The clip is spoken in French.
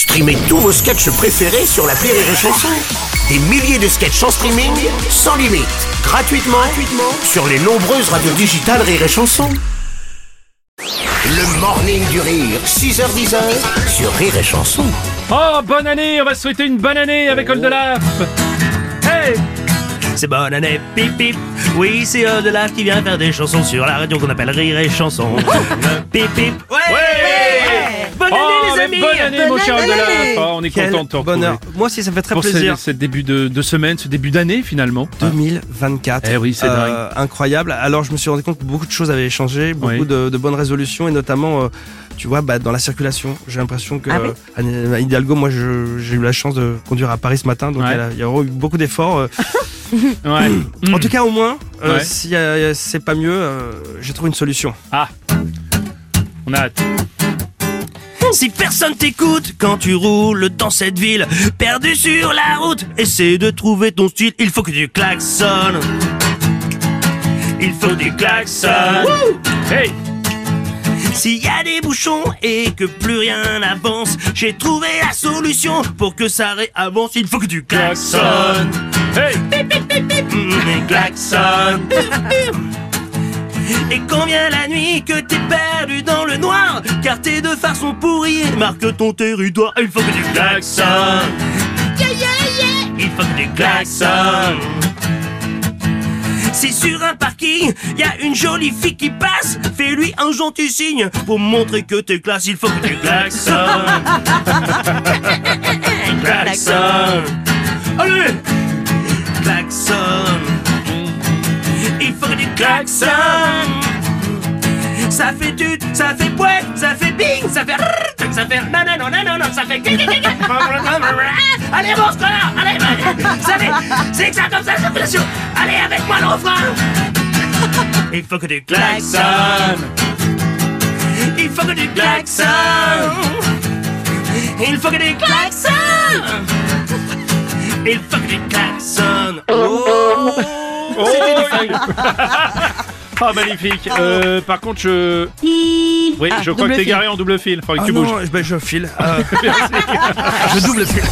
Streamez tous vos sketchs préférés sur la Rire et Chanson. Des milliers de sketchs en streaming, sans limite, gratuitement, gratuitement sur les nombreuses radios digitales Rire et Chanson. Le morning du rire, 6h10 sur Rire et Chanson. Oh, bonne année On va souhaiter une bonne année avec Oldelaf Hey C'est bonne année, pip pip. Oui, c'est Oldelaf qui vient faire des chansons sur la radio qu'on appelle Rire et Chanson. pip pip. Ouais, Bonne année Oh, les amis bonne année mon cher. Oldelaf Oh, On est Quel content de te retrouver. bonheur. Moi aussi, ça me fait très Pour ce, plaisir. ce début de, de semaine, ce début d'année finalement. 2024. Eh oui, c'est Incroyable. Alors, je me suis rendu compte que beaucoup de choses avaient changé, beaucoup Oui. de, de bonnes résolutions, et notamment, euh, tu vois, bah, dans la circulation. J'ai l'impression que Ah oui euh, Anne Hidalgo, moi, j'ai eu la chance de conduire à Paris ce matin, donc Ouais. il y a eu beaucoup d'efforts. euh. Ouais. En tout cas, au moins, euh, Ouais. si euh, c'est pas mieux, euh, j'ai trouvé une solution. Ah On a hâte. Si personne t'écoute quand tu roules dans cette ville, perdu sur la route, essaie de trouver ton style, il faut que tu klaxonnes. Il faut que tu klaxonnes. Hey S'il y a des bouchons et que plus rien n'avance, j'ai trouvé la solution pour que ça réavance. Il faut que tu klaxonnes. Hey klaxonne. Et vient la nuit que t'es perdu dans le noir, car tes deux phares sont pourris, marque ton territoire. Il faut que tu klaxonnes. Il faut que tu klaxonnes. Si sur un parking, y a une jolie fille qui passe, fais-lui un gentil signe pour montrer que t'es classe. Il faut que tu klaxonne. Il faut que tu klaxonnes. Ça fait tut, ça fait poète, ça fait bing, ça fait rrr, ça fait non non non non non ça fait Allez mon connard, allez, allez, ça fait, c'est que ça comme ça la circulation. Allez avec moi le refrain. Il faut que tu klaxonnes. Il faut que tu klaxonnes. Il faut que tu klaxonnes. Il faut que tu klaxonnes. Oh. Oh magnifique Euh, Par contre je... Oui, je crois que t'es fil. garé en double fil, faudrait que Ah tu non, bouges. ben, je file. Euh, je double file.